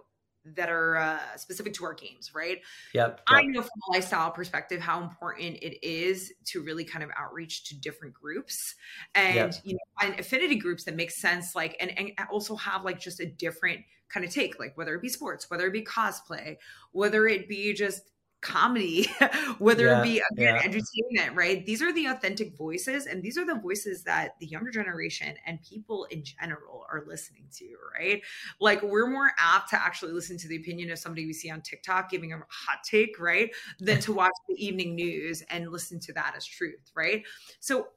that are uh, specific to our games right yep, yep, i know from a lifestyle perspective how important it is to really kind of outreach to different groups and yep. you know and affinity groups that make sense like and, and also have like just a different kind of take like whether it be sports whether it be cosplay whether it be just comedy, whether yeah, it be again yeah. entertainment, right? These are the authentic voices, and these are the voices that the younger generation and people in general are listening to, right? Like we're more apt to actually listen to the opinion of somebody we see on TikTok giving a hot take, right? Than to watch the evening news and listen to that as truth, right? So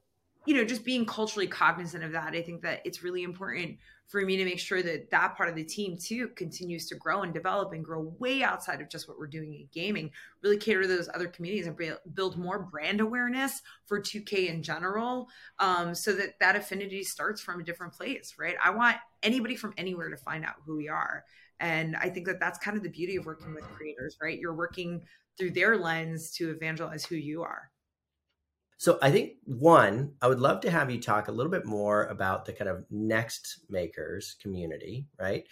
you know, just being culturally cognizant of that, I think that it's really important for me to make sure that that part of the team too continues to grow and develop and grow way outside of just what we're doing in gaming. Really cater to those other communities and build more brand awareness for 2k in general um, so that that affinity starts from a different place right? I want anybody from anywhere to find out who we are. And i think that that's kind of the beauty of working with creators right? You're working through their lens to evangelize who you are so I think one, I would love to have you talk a little bit more about the kind of next makers community, right?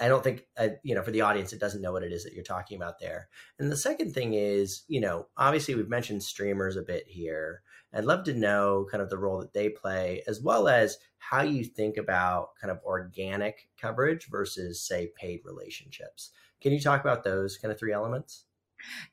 I don't think uh, you know for the audience it doesn't know what it is that you're talking about there. And the second thing is, you know, obviously we've mentioned streamers a bit here. I'd love to know kind of the role that they play as well as how you think about kind of organic coverage versus say paid relationships. Can you talk about those kind of three elements?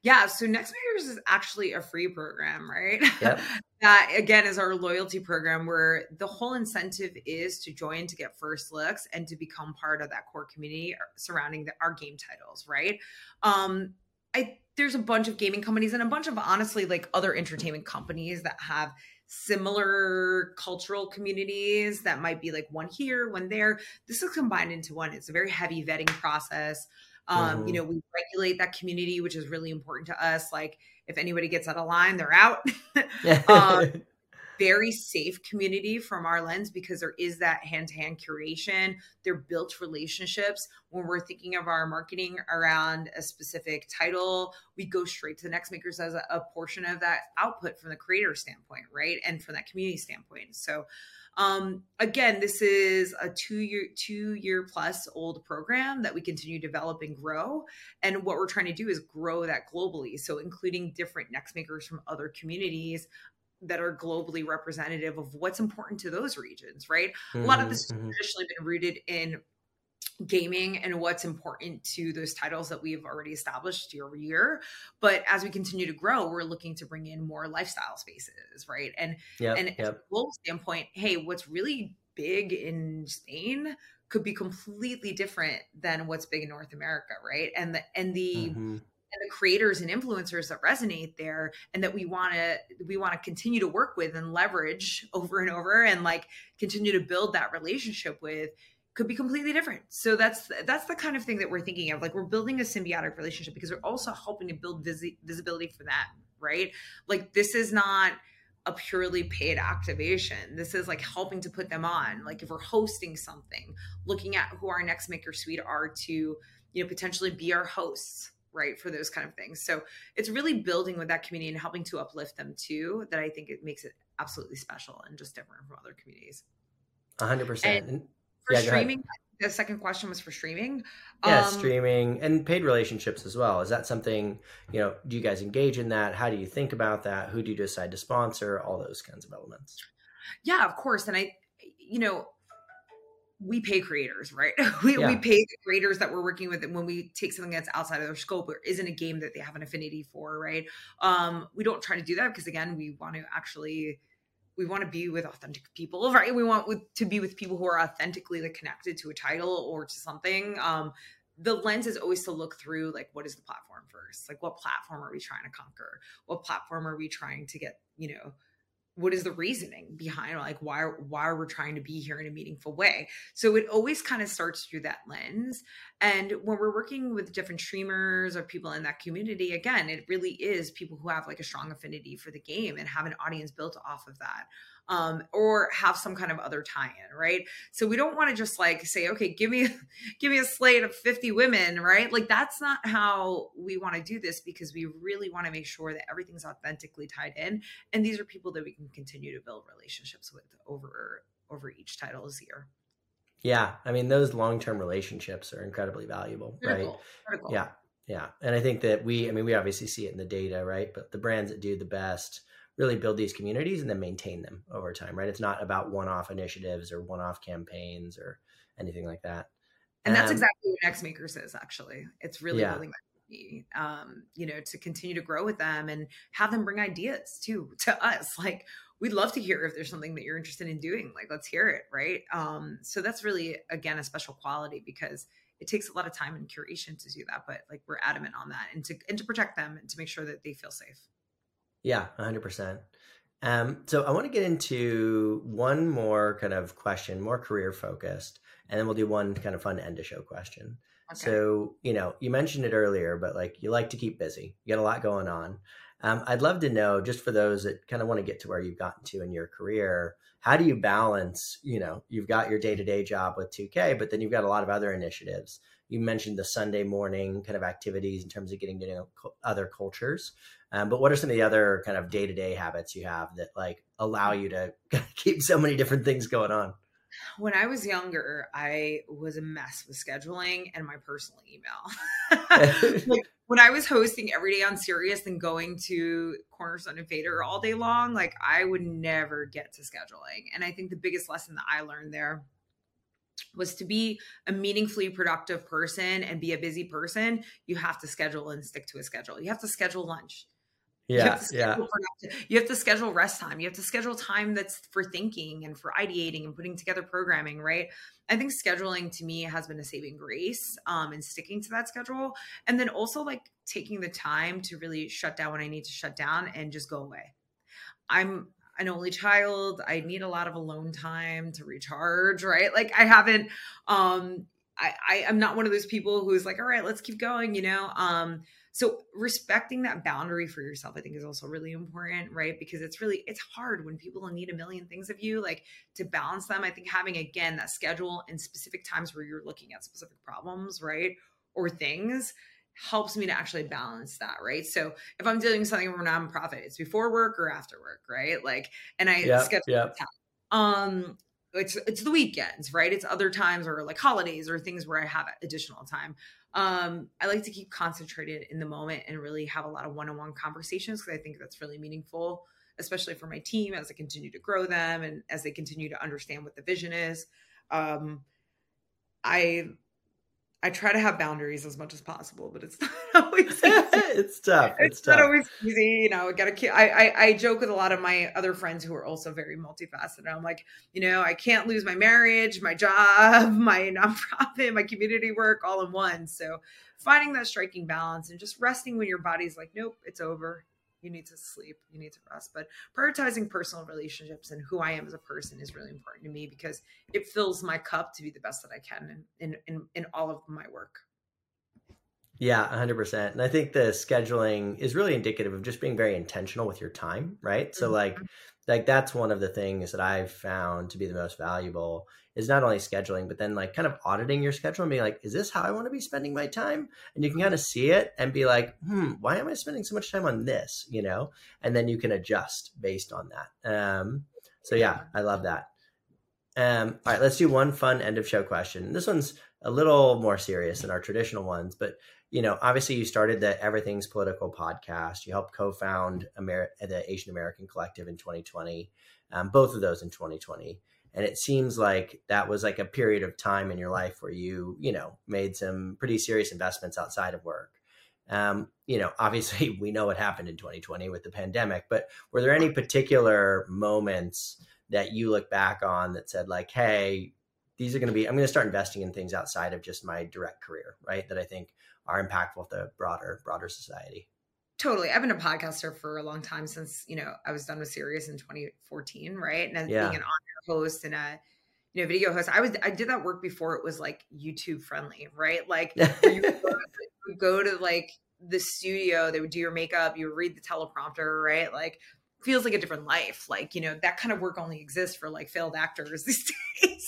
Yeah, so Next Makers is actually a free program, right? Yep. that again is our loyalty program where the whole incentive is to join to get first looks and to become part of that core community surrounding the, our game titles, right? Um, I there's a bunch of gaming companies and a bunch of honestly like other entertainment companies that have similar cultural communities that might be like one here, one there. This is combined into one. It's a very heavy vetting process. Um, mm-hmm. You know, we regulate that community, which is really important to us. Like, if anybody gets out of line, they're out. um, very safe community from our lens because there is that hand-to-hand curation they're built relationships when we're thinking of our marketing around a specific title we go straight to the next makers as a, a portion of that output from the creator standpoint right and from that community standpoint so um, again, this is a two year, two year plus old program that we continue to develop and grow. And what we're trying to do is grow that globally. So, including different next makers from other communities that are globally representative of what's important to those regions, right? Mm-hmm, a lot of this has mm-hmm. traditionally been rooted in gaming and what's important to those titles that we've already established year over year. But as we continue to grow, we're looking to bring in more lifestyle spaces, right? And yep, and yep. global standpoint, hey, what's really big in Spain could be completely different than what's big in North America, right? And the and the mm-hmm and the creators and influencers that resonate there and that we want to we want to continue to work with and leverage over and over and like continue to build that relationship with could be completely different. So that's that's the kind of thing that we're thinking of. Like we're building a symbiotic relationship because we're also helping to build visi- visibility for them, right? Like this is not a purely paid activation. This is like helping to put them on. Like if we're hosting something, looking at who our next maker suite are to, you know, potentially be our hosts, right? For those kind of things. So it's really building with that community and helping to uplift them too that I think it makes it absolutely special and just different from other communities. A hundred percent for yeah, streaming the second question was for streaming. Yeah um, streaming and paid relationships as well. Is that something you know do you guys engage in that? How do you think about that? Who do you decide to sponsor? All those kinds of elements. Yeah of course. And i you know we pay creators, right? We, yeah. we pay the creators that we're working with And when we take something that's outside of their scope or isn't a game that they have an affinity for, right? Um, we don't try to do that because again, we want to actually we want to be with authentic people, right? We want with, to be with people who are authentically like connected to a title or to something. Um, the lens is always to look through like what is the platform first like what platform are we trying to conquer what platform are we trying to get you know what is the reasoning behind like why why are we trying to be here in a meaningful way? So it always kind of starts through that lens. And when we're working with different streamers or people in that community again it really is people who have like a strong affinity for the game and have an audience built off of that um, or have some kind of other tie-in, right? So we don't want to just like say, okay, give me give me a slate of 50 women, right? Like that's not how we want to do this because we really want to make sure that everything's authentically tied in. And these are people that we can continue to build relationships with over over each title title's year. Yeah. I mean, those long-term relationships are incredibly valuable, critical, right? Critical. Yeah. Yeah. And I think that we, I mean, we obviously see it in the data, right? But the brands that do the best really build these communities and then maintain them over time, right? It's not about one-off initiatives or one-off campaigns or anything like that. And that's um, exactly what Next Makers is actually. It's really yeah. building um, you know, to continue to grow with them and have them bring ideas too to us. Like we'd love to hear if there's something that you're interested in doing. Like let's hear it, right? Um, so that's really again a special quality because it takes a lot of time and curation to do that, but like we're adamant on that and to and to protect them and to make sure that they feel safe. Yeah, 100%. Um, so I want to get into one more kind of question, more career focused, and then we'll do one kind of fun end of show question. Okay. So, you know, you mentioned it earlier, but like you like to keep busy. You got a lot going on. Um, I'd love to know, just for those that kind of want to get to where you've gotten to in your career, how do you balance, you know, you've got your day to day job with 2K, but then you've got a lot of other initiatives. You mentioned the Sunday morning kind of activities in terms of getting to know other cultures. Um, but what are some of the other kind of day to day habits you have that like allow you to keep so many different things going on? when I was younger, I was a mess with scheduling and my personal email. like, when I was hosting every day on Sirius and going to Cornerstone and Fader all day long, like I would never get to scheduling. And I think the biggest lesson that I learned there was to be a meaningfully productive person and be a busy person, you have to schedule and stick to a schedule. You have to schedule lunch. Yeah, you yeah. You have to schedule rest time. You have to schedule time that's for thinking and for ideating and putting together programming, right? I think scheduling to me has been a saving grace um, and sticking to that schedule. And then also like taking the time to really shut down when I need to shut down and just go away. I'm an only child. I need a lot of alone time to recharge, right? Like I haven't um I, I am not one of those people who's like, all right, let's keep going, you know. Um so respecting that boundary for yourself i think is also really important right? Because it's really it's hard when people need a million things of you like to balance them. I think having again that schedule and specific times where you're looking at specific problems right or things helps me to actually balance that right? So if i'm doing something for a nonprofit it's before work or after work right? Like and i yep, schedule yep. um it's it's the weekends right? It's other times or like holidays or things where i have additional time um, I like to keep concentrated in the moment and really have a lot of one-on-one conversations because I think that's really meaningful, especially for my team as I continue to grow them and as they continue to understand what the vision is. Um, I I try to have boundaries as much as possible, but it's not always easy. it's tough. It's, it's tough. not always easy. You know, gotta keep, I, I, I joke with a lot of my other friends who are also very multifaceted. I'm like, you know, I can't lose my marriage, my job, my nonprofit, my community work all in one. So finding that striking balance and just resting when your body's like, nope, it's over you need to sleep, you need to rest. But prioritizing personal relationships and who I am as a person is really important to me because it fills my cup to be the best that I can in in in, all of my work. Yeah, 100%. And I think the scheduling is really indicative of just being very intentional with your time, right? So mm-hmm. like like that's one of the things that I've found to be the most valuable is not only scheduling, but then like kind of auditing your schedule and being like, is this how I want to be spending my time? And you can kind of see it and be like, hmm, why am I spending so much time on this? You know, and then you can adjust based on that. Um, so yeah, I love that. Um, all right, let's do one fun end of show question. This one's a little more serious than our traditional ones, but you know, obviously you started the Everything's Political podcast. You helped co-found Amer- the Asian American Collective in 2020. Um, both of those in 2020 and it seems like that was like a period of time in your life where you you know made some pretty serious investments outside of work um, you know obviously we know what happened in 2020 with the pandemic but were there any particular moments that you look back on that said like hey these are going to be i'm going to start investing in things outside of just my direct career right that i think are impactful to broader broader society Totally. I've been a podcaster for a long time since, you know, I was done with Sirius in 2014, right? And yeah. being an on-air host and a, you know, video host, I was, I did that work before it was like YouTube friendly, right? Like you go, to, go to like the studio, they would do your makeup, you would read the teleprompter, right? Like feels like a different life. Like, you know, that kind of work only exists for like failed actors these days.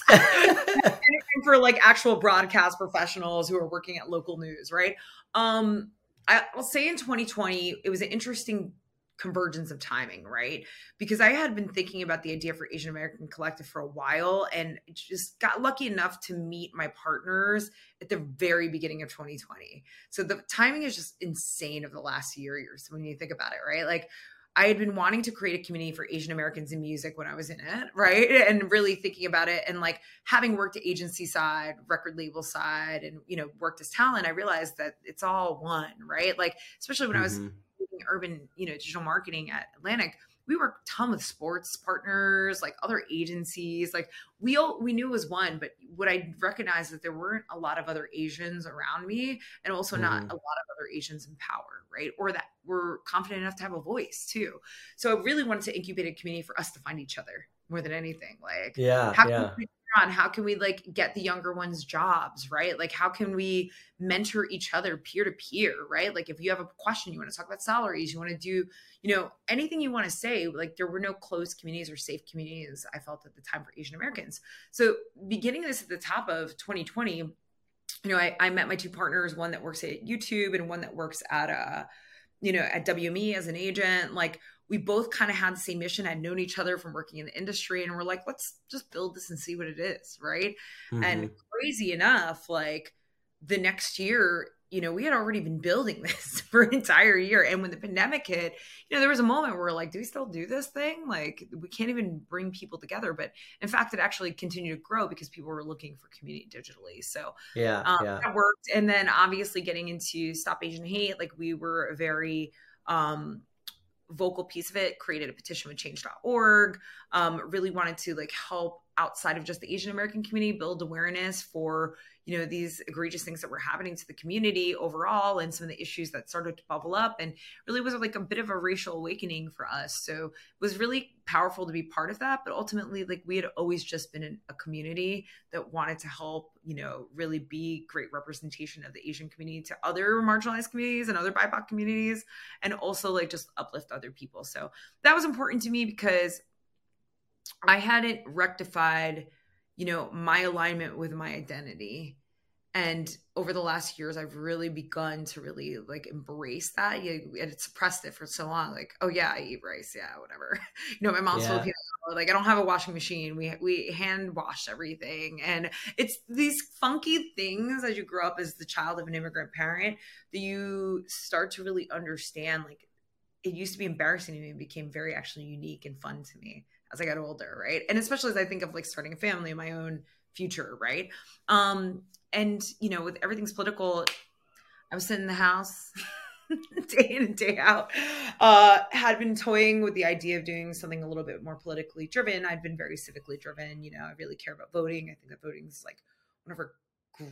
for like actual broadcast professionals who are working at local news, right? Um, I'll say in 2020, it was an interesting convergence of timing, right? Because I had been thinking about the idea for Asian American Collective for a while and just got lucky enough to meet my partners at the very beginning of 2020. So the timing is just insane of the last year years when you think about it, right? Like I had been wanting to create a community for Asian Americans in music when I was in it, right? And really thinking about it and like having worked agency side, record label side, and you know, worked as talent, I realized that it's all one, right? Like, especially when mm-hmm. I was mm-hmm. urban, you know, digital marketing at Atlantic, we work a ton with sports partners, like other agencies. Like we all we knew was one, but what I recognized that there weren't a lot of other Asians around me, and also mm-hmm. not a lot of other Asians in power, right? Or that were confident enough to have a voice too. So I really wanted to incubate a community for us to find each other more than anything. Like, yeah, how yeah. we on how can we like get the younger ones jobs right? Like how can we mentor each other peer to peer right? Like if you have a question you want to talk about salaries you want to do you know anything you want to say like there were no closed communities or safe communities i felt at the time for asian americans. So beginning this at the top of 2020 you know I, I met my two partners one that works at youtube and one that works at a you know at wme as an agent like we both kind of had the same mission, had known each other from working in the industry, and we're like, let's just build this and see what it is, right? Mm-hmm. And crazy enough, like the next year, you know, we had already been building this for an entire year. And when the pandemic hit, you know, there was a moment where we're like, do we still do this thing? Like, we can't even bring people together. But in fact, it actually continued to grow because people were looking for community digitally. So, yeah, um, yeah. that worked. And then obviously getting into Stop Asian Hate, like, we were a very, um, vocal piece of it created a petition with change.org um, really wanted to like help outside of just the asian american community build awareness for you know these egregious things that were happening to the community overall and some of the issues that started to bubble up and really was like a bit of a racial awakening for us. So it was really powerful to be part of that but ultimately like we had always just been a community that wanted to help you know really be great representation of the asian community to other marginalized communities and other bipoc communities and also like just uplift other people. So that was important to me because i hadn't rectified you know, my alignment with my identity. And over the last years, I've really begun to really like embrace that. You had suppressed it for so long. Like, oh yeah, I eat rice. Yeah, whatever. You know, my mom's yeah. Filipino. Like, I don't have a washing machine. We we hand wash everything, and it's these funky things as you grow up as the child of an immigrant parent that you start to really understand. Like, it used to be embarrassing to me, and became very actually unique and fun to me as I got older, right? And especially as I think of like starting a family, my own future, right? Um, and you know, with everything's political, I was sitting in the house day in and day out. Uh, had been toying with the idea of doing something a little bit more politically driven. I'd been very civically driven. You know, I really care about voting. I think that voting is like one of our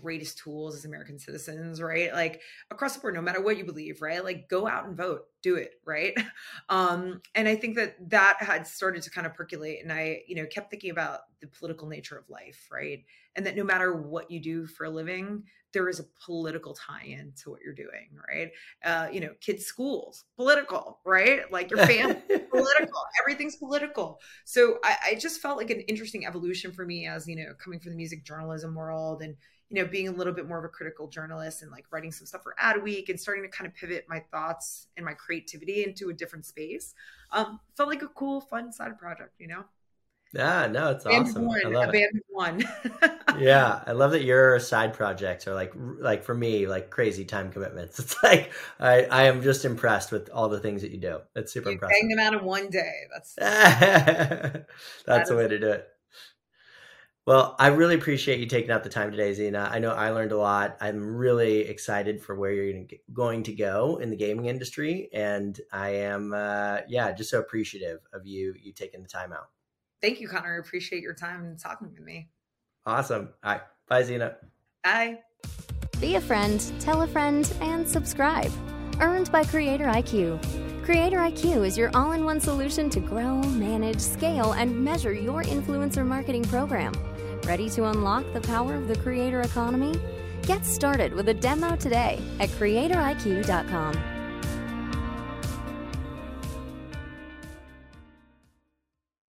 greatest tools as American citizens, right? Like across the board, no matter what you believe, right? Like go out and vote, do it, right? Um, and I think that that had started to kind of percolate, and I, you know, kept thinking about the political nature of life, right? And that no matter what you do for a living, there is a political tie-in to what you're doing, right? Uh, you know, kids' schools, political, right? Like your family, political. Everything's political. So I, I just felt like an interesting evolution for me as you know, coming from the music journalism world and you know, being a little bit more of a critical journalist and like writing some stuff for Adweek and starting to kind of pivot my thoughts and my creativity into a different space. Um, felt like a cool, fun side project, you know? Yeah, no, it's awesome. One, I love it. one. yeah, I love that your side projects are like, like for me, like crazy time commitments. It's like I, I am just impressed with all the things that you do. It's super you impressive. Bang them out in one day. That's that's that the way to do it. Well, I really appreciate you taking out the time today, Zena. I know I learned a lot. I'm really excited for where you're going to go in the gaming industry, and I am, uh, yeah, just so appreciative of you you taking the time out. Thank you, Conor. I appreciate your time and talking with me. Awesome. All right, bye, Zena. Bye. Be a friend, tell a friend, and subscribe. Earned by CreatorIQ. Creator IQ is your all in one solution to grow, manage, scale, and measure your influencer marketing program. Ready to unlock the power of the creator economy? Get started with a demo today at creatoriq.com.